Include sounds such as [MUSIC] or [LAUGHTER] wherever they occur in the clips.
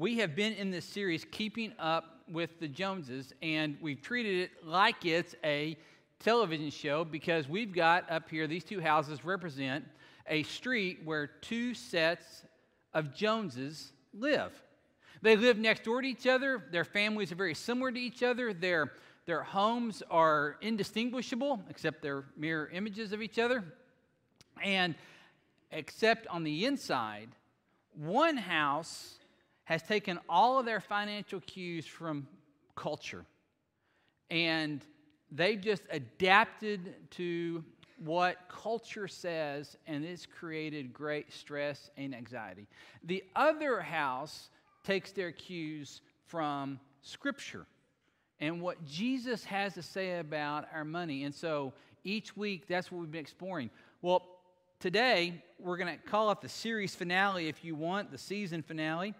we have been in this series, Keeping Up with the Joneses, and we've treated it like it's a television show because we've got up here, these two houses represent a street where two sets of Joneses live. They live next door to each other, their families are very similar to each other, their, their homes are indistinguishable, except they're mirror images of each other. And except on the inside, one house has taken all of their financial cues from culture and they've just adapted to what culture says, and it's created great stress and anxiety. The other house takes their cues from Scripture and what Jesus has to say about our money. And so each week, that's what we've been exploring. Well, today, we're going to call it the series finale if you want, the season finale.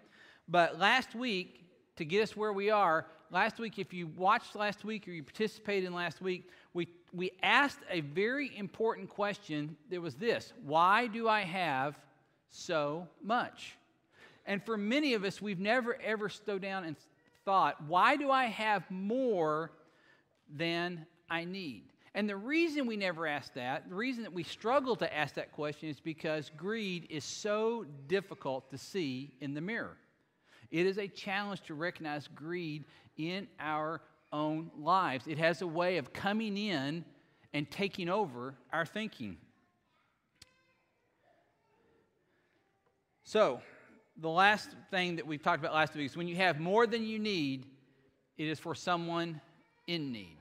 But last week, to get us where we are, last week, if you watched last week or you participated in last week, we, we asked a very important question that was this Why do I have so much? And for many of us, we've never ever slowed down and thought, Why do I have more than I need? And the reason we never ask that, the reason that we struggle to ask that question is because greed is so difficult to see in the mirror. It is a challenge to recognize greed in our own lives. It has a way of coming in and taking over our thinking. So, the last thing that we've talked about last week is when you have more than you need, it is for someone in need.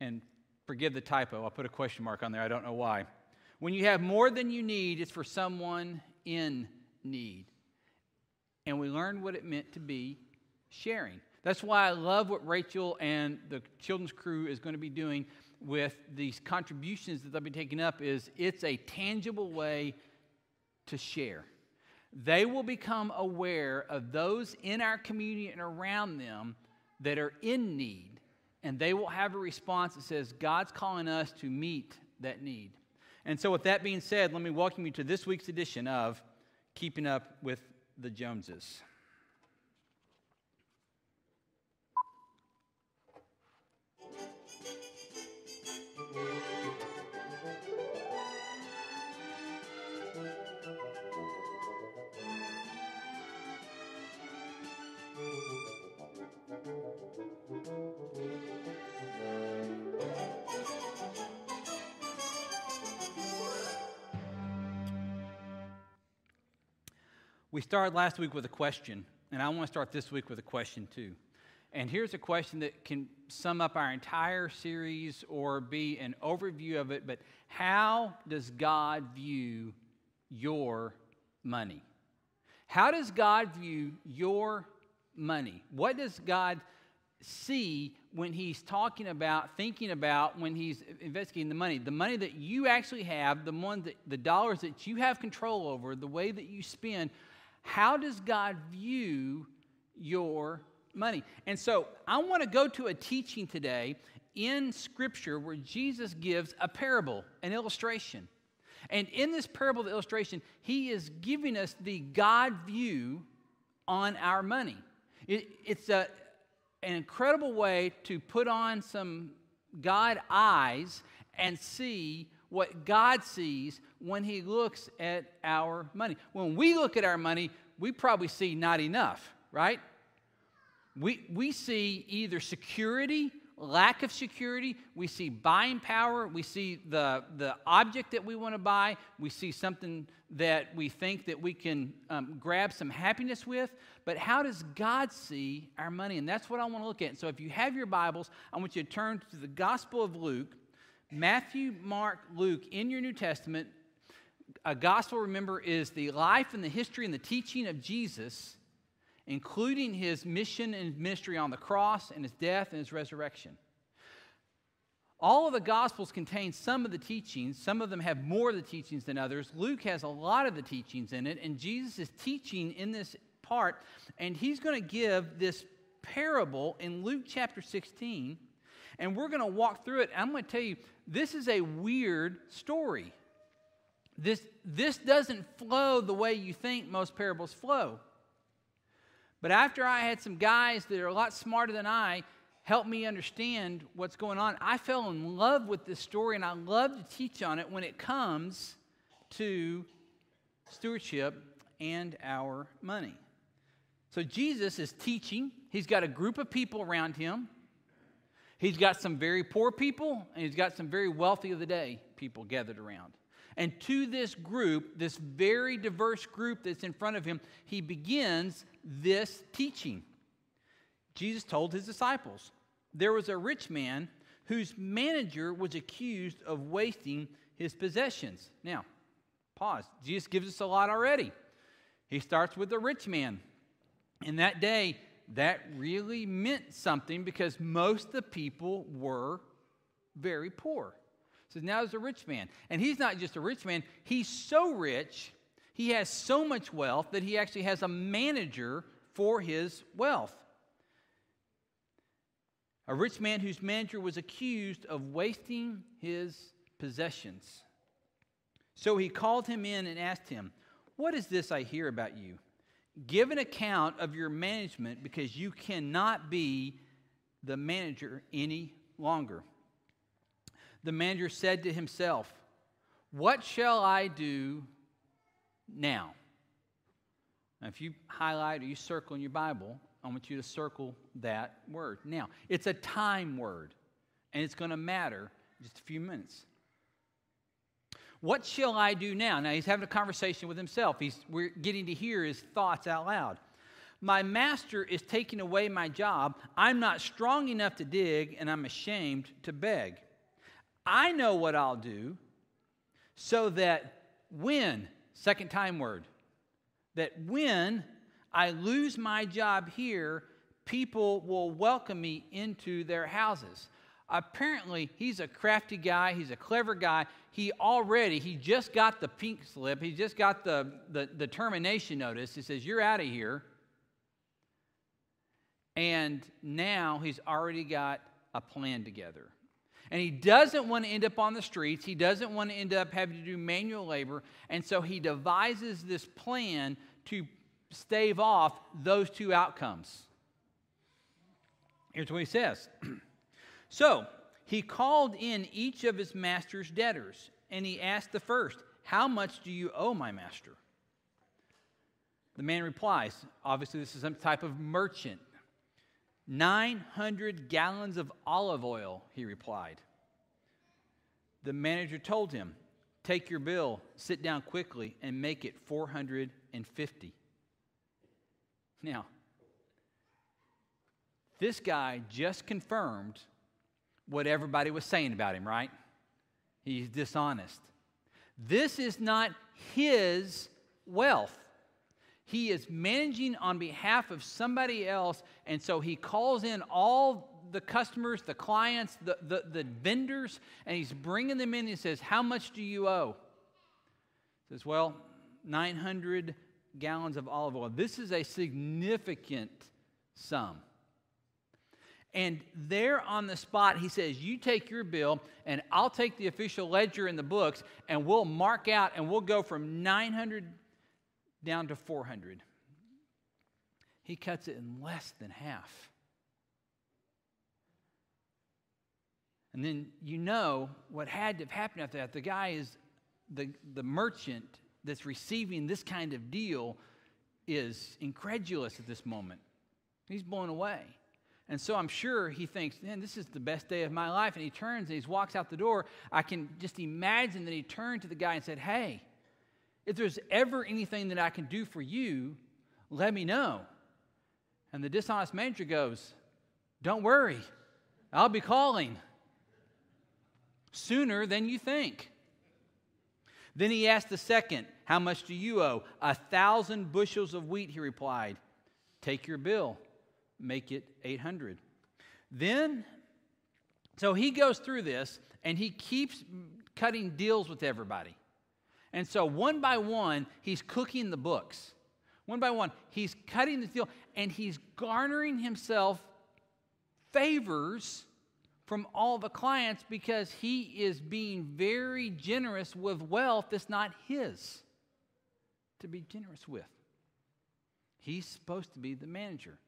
And forgive the typo, I'll put a question mark on there, I don't know why. When you have more than you need, it's for someone in need and we learned what it meant to be sharing. That's why I love what Rachel and the children's crew is going to be doing with these contributions that they'll be taking up is it's a tangible way to share. They will become aware of those in our community and around them that are in need, and they will have a response that says, God's calling us to meet that need. And so, with that being said, let me welcome you to this week's edition of Keeping Up with the Joneses. We started last week with a question, and I want to start this week with a question too. And here's a question that can sum up our entire series or be an overview of it. But how does God view your money? How does God view your money? What does God see when He's talking about, thinking about, when He's investigating the money? The money that you actually have, the, one that, the dollars that you have control over, the way that you spend how does God view your money? And so I want to go to a teaching today in Scripture where Jesus gives a parable, an illustration. And in this parable, the illustration, he is giving us the God view on our money. It, it's a, an incredible way to put on some God eyes and see what God sees when He looks at our money. When we look at our money, we probably see not enough, right? We, we see either security, lack of security, we see buying power, we see the, the object that we want to buy, we see something that we think that we can um, grab some happiness with. But how does God see our money? And that's what I want to look at. So if you have your Bibles, I want you to turn to the Gospel of Luke Matthew, Mark, Luke in your New Testament. A gospel, remember, is the life and the history and the teaching of Jesus, including his mission and ministry on the cross and his death and his resurrection. All of the Gospels contain some of the teachings. Some of them have more of the teachings than others. Luke has a lot of the teachings in it, and Jesus is teaching in this part, and he's going to give this parable in Luke chapter 16, and we're going to walk through it. I'm going to tell you this is a weird story. This, this doesn't flow the way you think most parables flow. But after I had some guys that are a lot smarter than I help me understand what's going on, I fell in love with this story and I love to teach on it when it comes to stewardship and our money. So Jesus is teaching. He's got a group of people around him. He's got some very poor people, and he's got some very wealthy of the day people gathered around. And to this group, this very diverse group that's in front of him, he begins this teaching. Jesus told his disciples there was a rich man whose manager was accused of wasting his possessions. Now, pause. Jesus gives us a lot already. He starts with the rich man. In that day, that really meant something because most of the people were very poor. So now there's a rich man. And he's not just a rich man, he's so rich, he has so much wealth that he actually has a manager for his wealth. A rich man whose manager was accused of wasting his possessions. So he called him in and asked him, What is this I hear about you? Give an account of your management because you cannot be the manager any longer. The manager said to himself, What shall I do now? Now, if you highlight or you circle in your Bible, I want you to circle that word. Now, it's a time word, and it's going to matter just a few minutes. What shall I do now? Now he's having a conversation with himself. He's, we're getting to hear his thoughts out loud. My master is taking away my job. I'm not strong enough to dig, and I'm ashamed to beg. I know what I'll do so that when, second time word, that when I lose my job here, people will welcome me into their houses. Apparently, he's a crafty guy, he's a clever guy he already, he just got the pink slip, he just got the, the, the termination notice. He says, You're out of here. And now he's already got a plan together. And he doesn't want to end up on the streets. He doesn't want to end up having to do manual labor. And so he devises this plan to stave off those two outcomes. Here's what he says [CLEARS THROAT] So he called in each of his master's debtors, and he asked the first, How much do you owe my master? The man replies, Obviously, this is some type of merchant. 900 gallons of olive oil, he replied. The manager told him, Take your bill, sit down quickly, and make it 450. Now, this guy just confirmed what everybody was saying about him, right? He's dishonest. This is not his wealth. He is managing on behalf of somebody else, and so he calls in all the customers, the clients, the, the, the vendors, and he's bringing them in and says, How much do you owe? He says, Well, 900 gallons of olive oil. This is a significant sum. And there on the spot, he says, You take your bill, and I'll take the official ledger in the books, and we'll mark out, and we'll go from 900 down to 400. He cuts it in less than half. And then you know what had to have happened after that. The guy is, the, the merchant that's receiving this kind of deal is incredulous at this moment. He's blown away. And so I'm sure he thinks, man, this is the best day of my life. And he turns and he walks out the door. I can just imagine that he turned to the guy and said, hey, if there's ever anything that I can do for you, let me know. And the dishonest manager goes, don't worry, I'll be calling sooner than you think. Then he asked the second, How much do you owe? A thousand bushels of wheat, he replied. Take your bill make it 800. Then, so he goes through this and he keeps cutting deals with everybody. And so one by one, he's cooking the books. One by one, he's cutting the deal and he's garnering himself favors from all the clients because he is being very generous with wealth that's not his to be generous with. He's supposed to be the manager.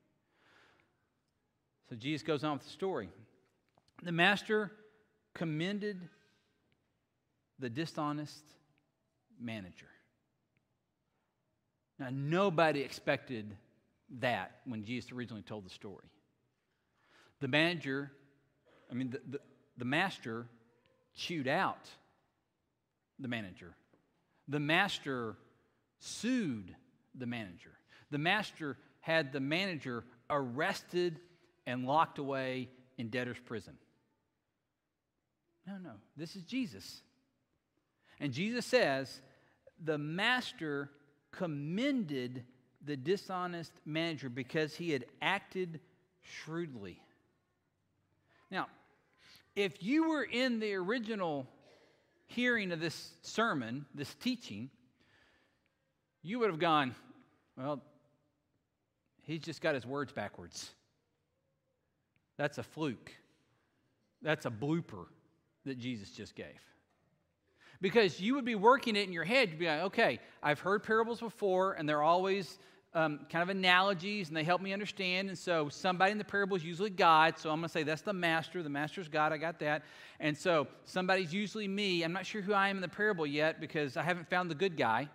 So Jesus goes on with the story. The master commended the dishonest manager. Now, nobody expected that when Jesus originally told the story. The manager, I mean, the, the, the master chewed out the manager. The master sued the manager. The master had the manager arrested and locked away in debtor's prison. No, no, this is Jesus. And Jesus says, the master commended the dishonest manager because he had acted shrewdly. Now, if you were in the original hearing of this sermon, this teaching, you would have gone, well, he's just got his words backwards. That's a fluke. That's a blooper that Jesus just gave. Because you would be working it in your head. You'd be like, okay, I've heard parables before, and they're always um, kind of analogies, and they help me understand. And so somebody in the parable is usually God. So I'm going to say that's the master. The master's God. I got that. And so somebody's usually me. I'm not sure who I am in the parable yet because I haven't found the good guy.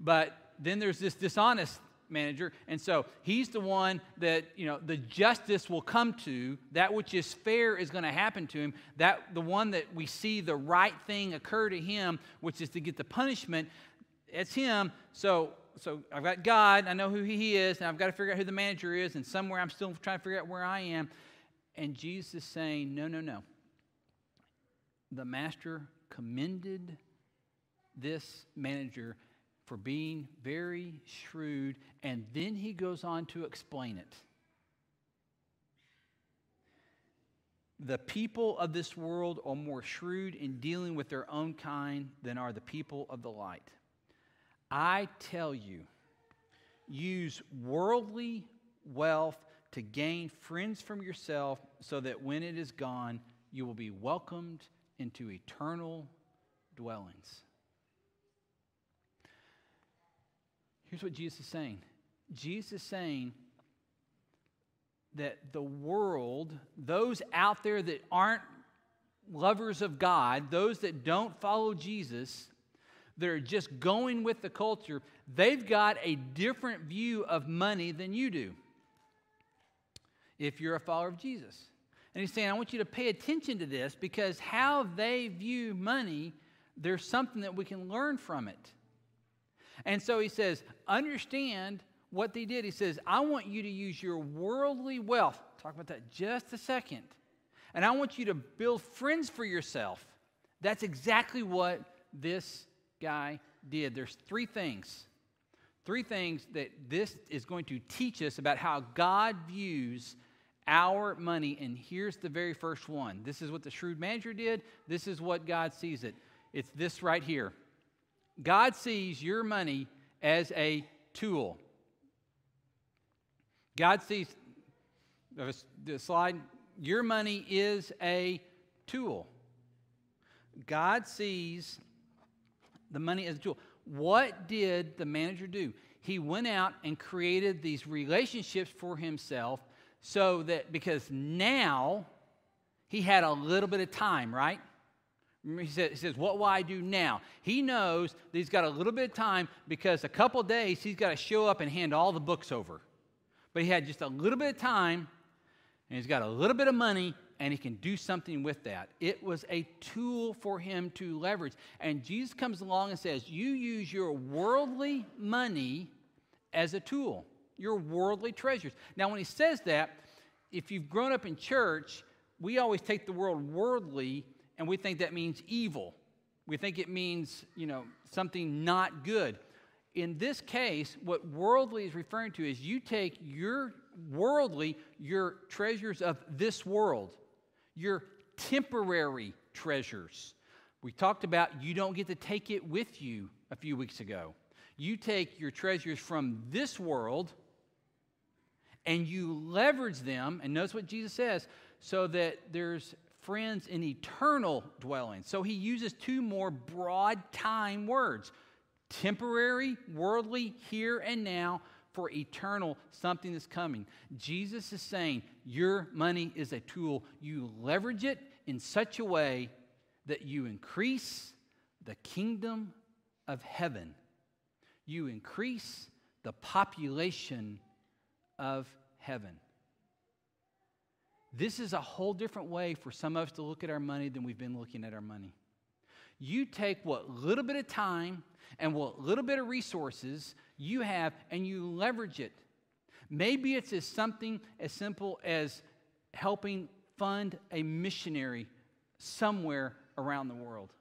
But then there's this dishonest manager. And so he's the one that, you know, the justice will come to. That which is fair is going to happen to him. That the one that we see the right thing occur to him, which is to get the punishment, it's him. So so I've got God, I know who he is, and I've got to figure out who the manager is, and somewhere I'm still trying to figure out where I am. And Jesus is saying, No, no, no. The master commended this manager for being very shrewd, and then he goes on to explain it. The people of this world are more shrewd in dealing with their own kind than are the people of the light. I tell you, use worldly wealth to gain friends from yourself so that when it is gone, you will be welcomed into eternal dwellings. Here's what Jesus is saying Jesus is saying that the world, those out there that aren't lovers of God, those that don't follow Jesus, that are just going with the culture, they've got a different view of money than you do if you're a follower of Jesus. And he's saying, I want you to pay attention to this because how they view money, there's something that we can learn from it. And so he says, understand what they did. He says, I want you to use your worldly wealth. Talk about that just a second. And I want you to build friends for yourself. That's exactly what this guy did. There's three things. Three things that this is going to teach us about how God views our money. And here's the very first one. This is what the shrewd manager did. This is what God sees it. It's this right here. God sees your money as a tool. God sees the slide, your money is a tool. God sees the money as a tool. What did the manager do? He went out and created these relationships for himself so that because now he had a little bit of time, right? He says, he says, What will I do now? He knows that he's got a little bit of time because a couple days he's got to show up and hand all the books over. But he had just a little bit of time and he's got a little bit of money and he can do something with that. It was a tool for him to leverage. And Jesus comes along and says, You use your worldly money as a tool, your worldly treasures. Now, when he says that, if you've grown up in church, we always take the word worldly and we think that means evil. We think it means, you know, something not good. In this case, what worldly is referring to is you take your worldly, your treasures of this world, your temporary treasures. We talked about you don't get to take it with you a few weeks ago. You take your treasures from this world and you leverage them, and notice what Jesus says, so that there's friends in eternal dwellings. So he uses two more broad time words temporary, worldly, here and now, for eternal something that's coming. Jesus is saying your money is a tool. You leverage it in such a way that you increase the kingdom of heaven. You increase the population of heaven. This is a whole different way for some of us to look at our money than we've been looking at our money. You take what little bit of time and what little bit of resources you have and you leverage it. Maybe it's as something as simple as helping fund a missionary somewhere around the world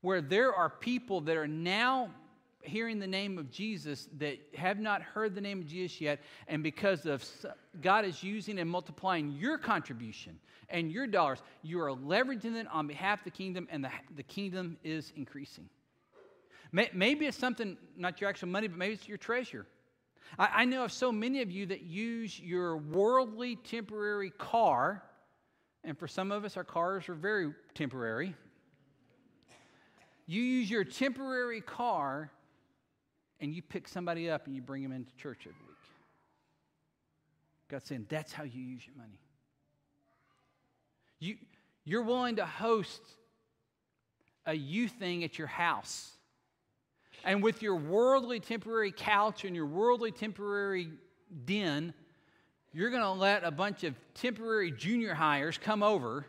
where there are people that are now hearing the name of Jesus that have not heard the name of Jesus yet, and because of God is using and multiplying your contribution and your dollars, you are leveraging it on behalf of the kingdom, and the, the kingdom is increasing. Maybe it's something, not your actual money, but maybe it's your treasure. I, I know of so many of you that use your worldly temporary car, and for some of us, our cars are very temporary. You use your temporary car and you pick somebody up and you bring them into church every week. God's saying that's how you use your money. You, you're willing to host a youth thing at your house. And with your worldly temporary couch and your worldly temporary den, you're going to let a bunch of temporary junior highers come over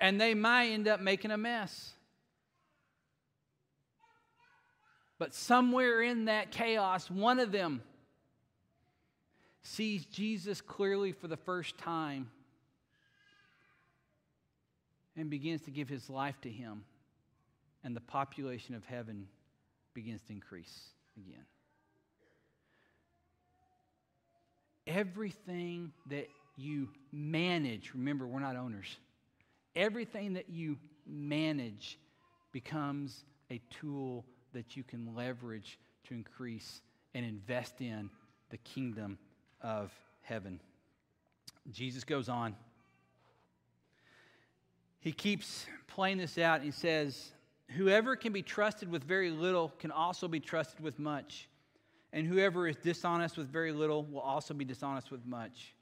and they might end up making a mess. But somewhere in that chaos, one of them sees Jesus clearly for the first time and begins to give his life to him, and the population of heaven begins to increase again. Everything that you manage, remember, we're not owners, everything that you manage becomes a tool that you can leverage to increase and invest in the kingdom of heaven. Jesus goes on. He keeps playing this out. He says, Whoever can be trusted with very little can also be trusted with much. And whoever is dishonest with very little will also be dishonest with much.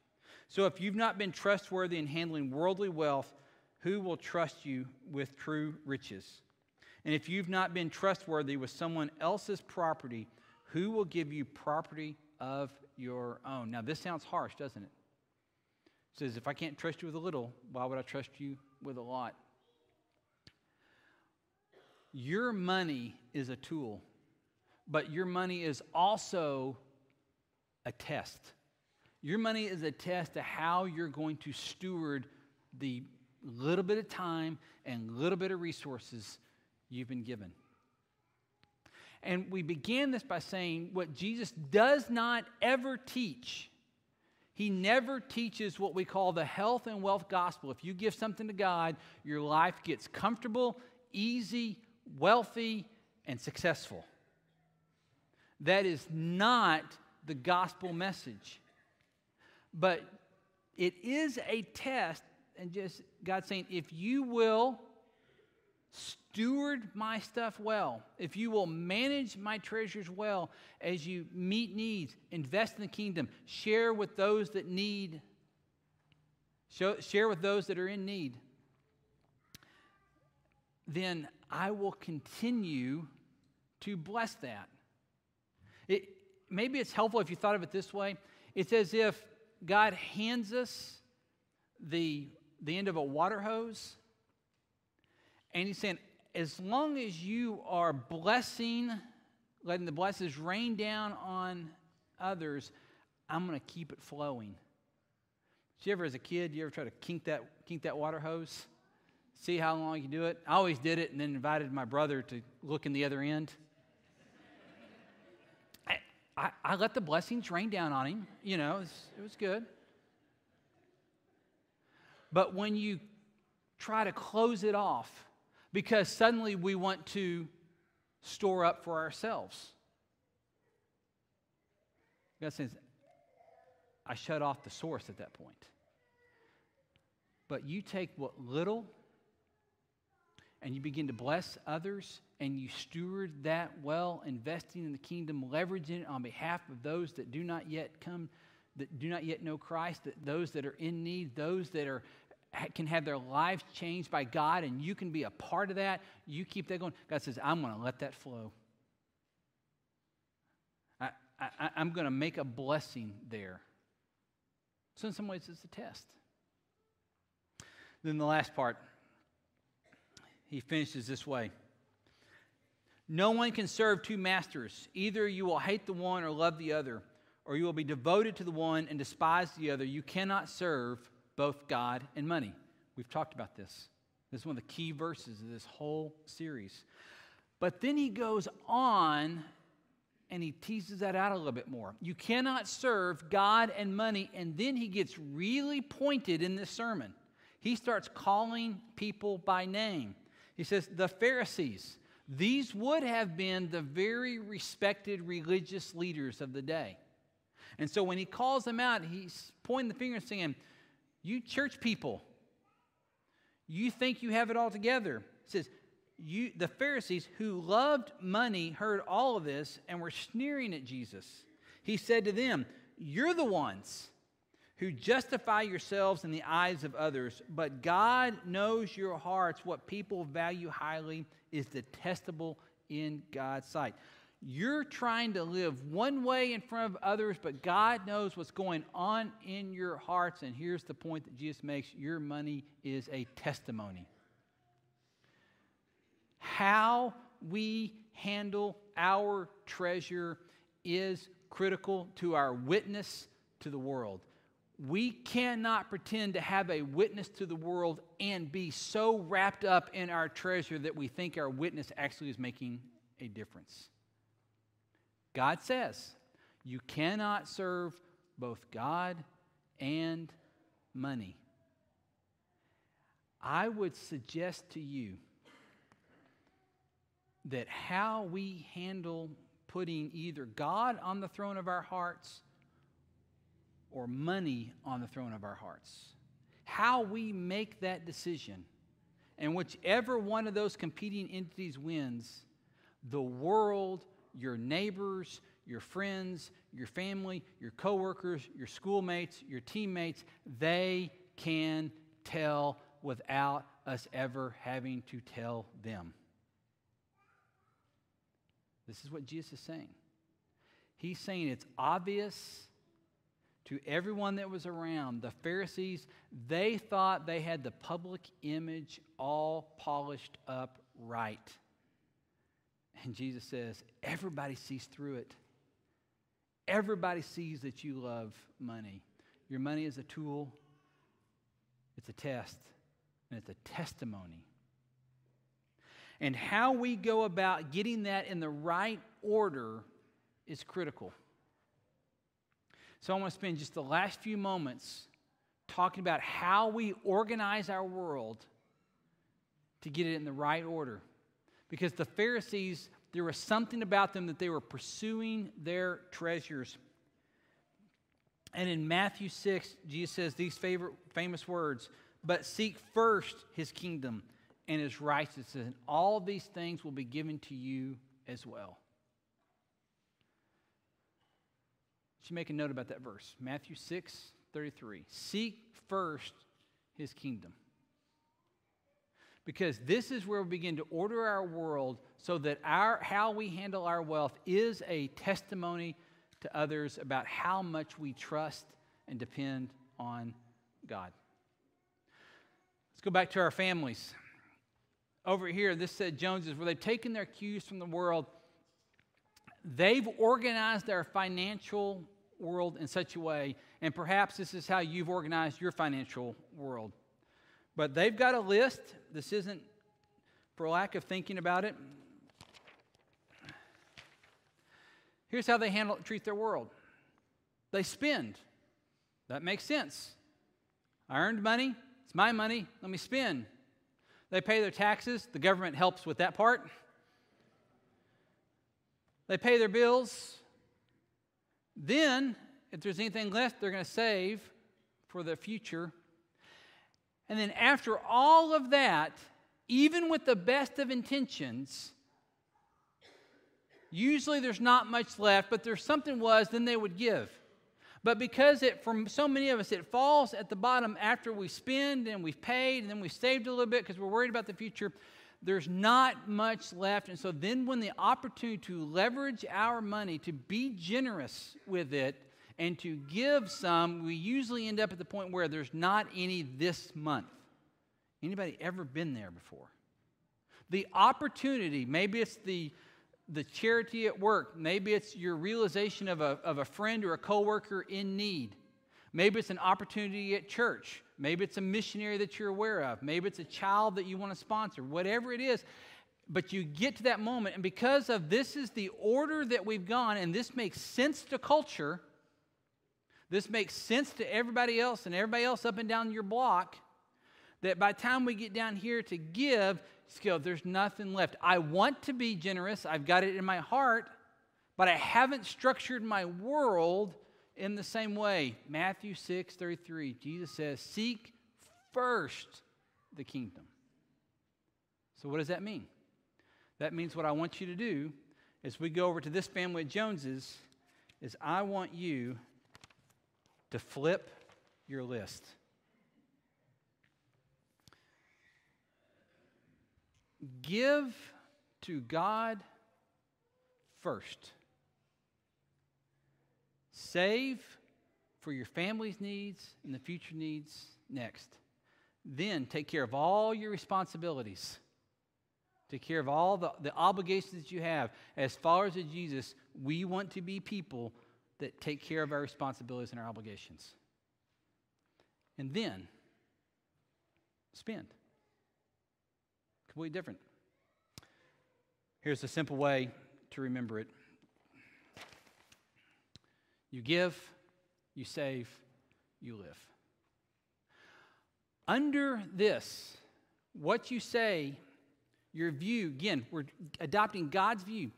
So if you've not been trustworthy in handling worldly wealth, who will trust you with true riches? And if you've not been trustworthy with someone else's property, who will give you property of your own? Now, this sounds harsh, doesn't it? It says, if I can't trust you with a little, why would I trust you with a lot? Your money is a tool, but your money is also a test. Your money is a test to how you're going to steward the little bit of time and little bit of resources you've been given. And we began this by saying what Jesus does not ever teach. He never teaches what we call the health and wealth gospel. If you give something to God, your life gets comfortable, easy, wealthy, and successful. That is not the gospel message. But it is a test, and just God saying, if you will steward my stuff well, if you will manage my treasures well as you meet needs, invest in the kingdom, share with those that need, show, share with those that are in need, then I will continue to bless that. It, maybe it's helpful if you thought of it this way. It's as if God hands us the, the end of a water hose, and He's saying, as long as you are blessing, letting the blessings rain down on others, I'm going to keep it flowing. Did you ever, as a kid, you ever try to kink that, kink that water hose? See how long you do it? I always did it and then invited my brother to look in the other end. I, I, I let the blessings rain down on him. You know, it was, it was good. But when you try to close it off, because suddenly we want to store up for ourselves. God says, I shut off the source at that point. But you take what little and you begin to bless others and you steward that well, investing in the kingdom, leveraging it on behalf of those that do not yet come, that do not yet know Christ, that those that are in need, those that are can have their lives changed by God, and you can be a part of that. You keep that going. God says, I'm going to let that flow. I, I, I'm going to make a blessing there. So, in some ways, it's a test. Then the last part, he finishes this way No one can serve two masters. Either you will hate the one or love the other, or you will be devoted to the one and despise the other. You cannot serve both God and money. We've talked about this. This is one of the key verses of this whole series. But then he goes on and he teases that out a little bit more. You cannot serve God and money. And then he gets really pointed in this sermon. He starts calling people by name. He says, The Pharisees, these would have been the very respected religious leaders of the day. And so when he calls them out, he's pointing the finger and saying, You church people, you think you have it all together. He says, you, the Pharisees who loved money heard all of this and were sneering at Jesus. He said to them, You're the ones who justify yourselves in the eyes of others, but God knows your hearts. What people value highly is detestable in God's sight. You're trying to live one way in front of others, but God knows what's going on in your hearts. And here's the point that Jesus makes your money is a testimony. How we handle our treasure is critical to our witness to the world. We cannot pretend to have a witness to the world and be so wrapped up in our treasure that we think our witness actually is making a difference. God says you cannot serve both God and money. I would suggest to you that how we handle putting either God on the throne of our hearts or money on the throne of our hearts, how we make that decision, and whichever one of those competing entities wins, the world your neighbors, your friends, your family, your coworkers, your schoolmates, your teammates, they can tell without us ever having to tell them. This is what Jesus is saying. He's saying it's obvious to everyone that was around. The Pharisees, they thought they had the public image all polished up right. And Jesus says, everybody sees through it. Everybody sees that you love money. Your money is a tool, it's a test, and it's a testimony. And how we go about getting that in the right order is critical. So I want to spend just the last few moments talking about how we organize our world to get it in the right order. Because the Pharisees, there was something about them that they were pursuing their treasures. And in Matthew 6, Jesus says these favorite, famous words But seek first his kingdom and his righteousness, and all these things will be given to you as well. You make a note about that verse. Matthew 6, 33. Seek first his kingdom because this is where we begin to order our world so that our, how we handle our wealth is a testimony to others about how much we trust and depend on God. Let's go back to our families. Over here, this said Joneses, where they've taken their cues from the world. They've organized their financial world in such a way, and perhaps this is how you've organized your financial world. But they've got a list. This isn't for lack of thinking about it. Here's how they handle treat their world. They spend. That makes sense. I earned money, it's my money, let me spend. They pay their taxes, the government helps with that part. They pay their bills. Then, if there's anything left, they're going to save for the future and then after all of that, even with the best of intentions, usually there's not much left, but there's something was, then they would give. But because it, for so many of us, it falls at the bottom after we spend and we've paid and then we've saved a little bit because we're worried about the future, there's not much left. And so then, when the opportunity to leverage our money, to be generous with it, and to give some, we usually end up at the point where there's not any this month. Anybody ever been there before? The opportunity, maybe it's the the charity at work. Maybe it's your realization of a, of a friend or a coworker in need. Maybe it's an opportunity at church. Maybe it's a missionary that you're aware of. Maybe it's a child that you want to sponsor. Whatever it is, but you get to that moment, and because of this is the order that we've gone, and this makes sense to culture, this makes sense to everybody else and everybody else up and down your block, that by the time we get down here to give, skill. There's nothing left. I want to be generous, I've got it in my heart, but I haven't structured my world in the same way. Matthew 6 33, Jesus says, Seek first the kingdom. So, what does that mean? That means what I want you to do as we go over to this family of Joneses is I want you to flip your list. Give to God first. Save for your family's needs and the future needs next. Then take care of all your responsibilities. Take care of all the, the obligations that you have. As followers of Jesus, we want to be people that take care of our responsibilities and our obligations. And then spend completely different. Here's a simple way to remember it you give, you save, you live. Under this, what you say, your view, again, we're adopting God's view.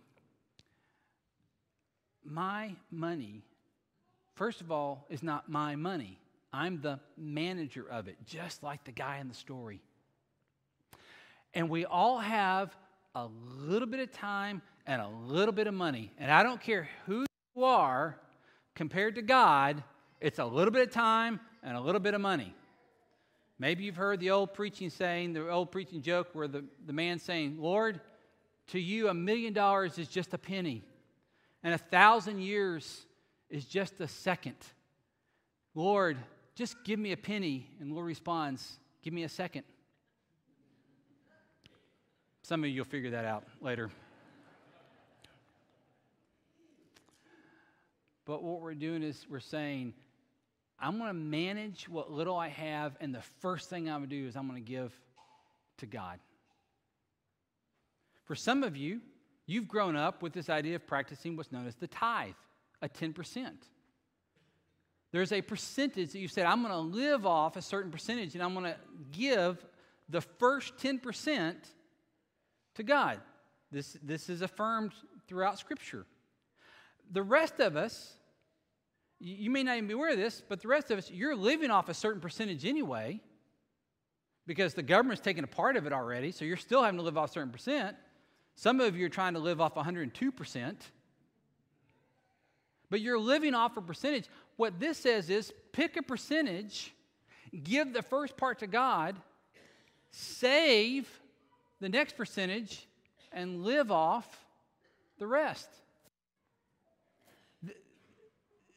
My money, first of all, is not my money. I'm the manager of it, just like the guy in the story. And we all have a little bit of time and a little bit of money. And I don't care who you are compared to God, it's a little bit of time and a little bit of money. Maybe you've heard the old preaching saying, the old preaching joke where the, the man saying, Lord, to you a million dollars is just a penny, and a thousand years is just a second. Lord, just give me a penny. And Lord responds, Give me a second. Some of you will figure that out later. But what we're doing is we're saying, I'm going to manage what little I have, and the first thing I'm going to do is I'm going to give to God. For some of you, you've grown up with this idea of practicing what's known as the tithe, a 10%. There's a percentage that you said, I'm going to live off a certain percentage, and I'm going to give the first 10% to God. This, this is affirmed throughout Scripture. The rest of us, you may not even be aware of this, but the rest of us, you're living off a certain percentage anyway because the government's taking a part of it already, so you're still having to live off a certain percent. Some of you are trying to live off 102%. But you're living off a percentage. What this says is pick a percentage, give the first part to God, save the next percentage and live off the rest.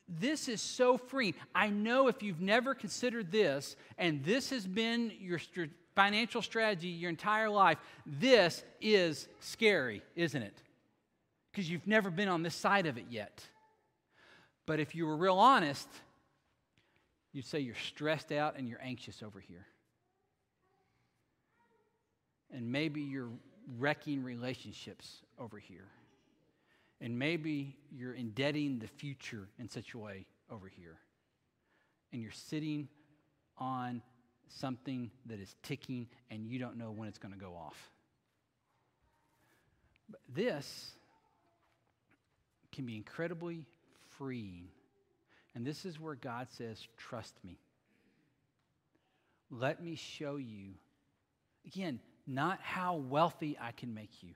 This is so free. I know if you've never considered this and this has been your financial strategy your entire life, this is scary, isn't it? Because you've never been on this side of it yet. But if you were real honest, you'd say you're stressed out and you're anxious over here and maybe you're wrecking relationships over here. And maybe you're indebting the future in such a way over here. And you're sitting on something that is ticking and you don't know when it's going to go off. But this can be incredibly freeing. And this is where God says, Trust me. Let me show you. Again, not how wealthy I can make you,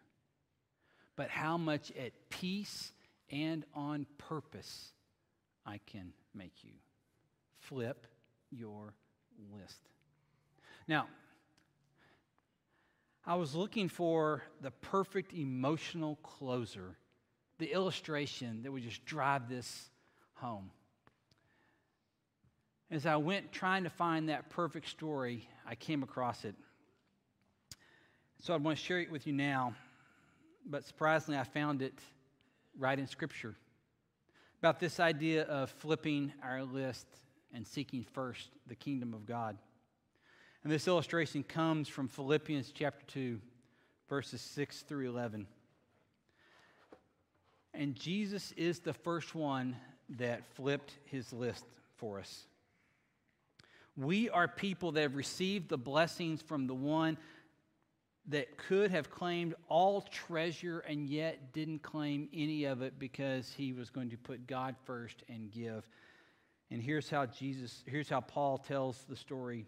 but how much at peace and on purpose I can make you. Flip your list. Now, I was looking for the perfect emotional closer, the illustration that would just drive this home. As I went trying to find that perfect story, I came across it. So I want to share it with you now, but surprisingly, I found it right in Scripture about this idea of flipping our list and seeking first the kingdom of God. And this illustration comes from Philippians chapter 2, verses 6 through 11. And Jesus is the first one that flipped his list for us. We are people that have received the blessings from the one that could have claimed all treasure and yet didn't claim any of it because he was going to put God first and give. And here's how Jesus, here's how Paul tells the story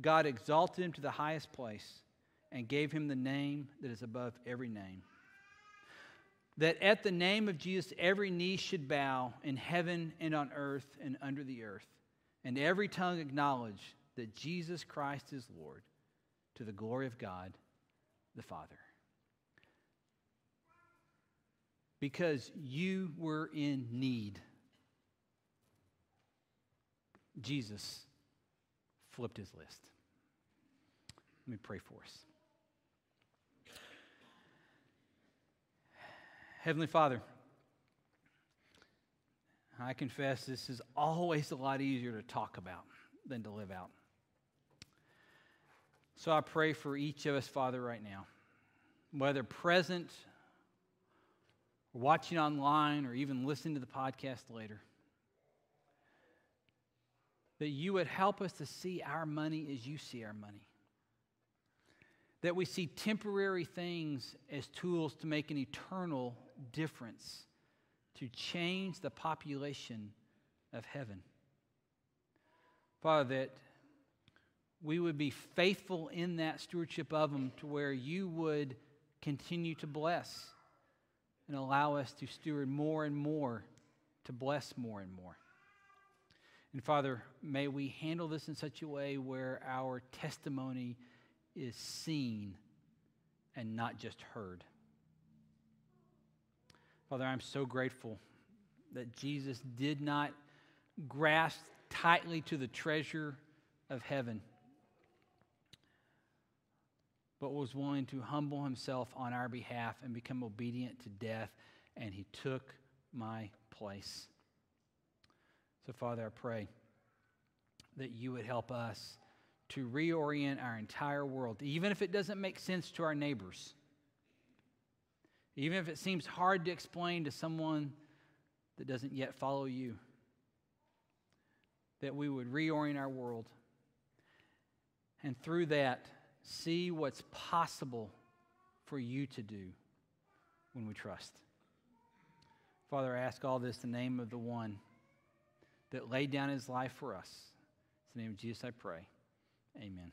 God exalted him to the highest place and gave him the name that is above every name. That at the name of Jesus, every knee should bow in heaven and on earth and under the earth and every tongue acknowledge that Jesus Christ is Lord to the glory of God the Father. Because you were in need, Jesus flipped his list. Let me pray for us. Heavenly Father, I confess this is always a lot easier to talk about than to live out. So I pray for each of us, Father, right now, whether present, or watching online, or even listening to the podcast later, that you would help us to see our money as you see our money. That we see temporary things as tools to make an eternal difference to change the population of heaven. Father, that we would be faithful in that stewardship of them to where you would continue to bless and allow us to steward more and more to bless more and more. And Father, may we handle this in such a way where our testimony is seen and not just heard. Father, I'm so grateful that Jesus did not grasp tightly to the treasure of heaven, but was willing to humble himself on our behalf and become obedient to death, and he took my place. So, Father, I pray that you would help us to reorient our entire world, even if it doesn't make sense to our neighbors even if it seems hard to explain to someone that doesn't yet follow you, that we would reorient our world and through that see what's possible for you to do when we trust. Father, I ask all this in the name of the one that laid down his life for us. In the name of Jesus, I pray. Amen.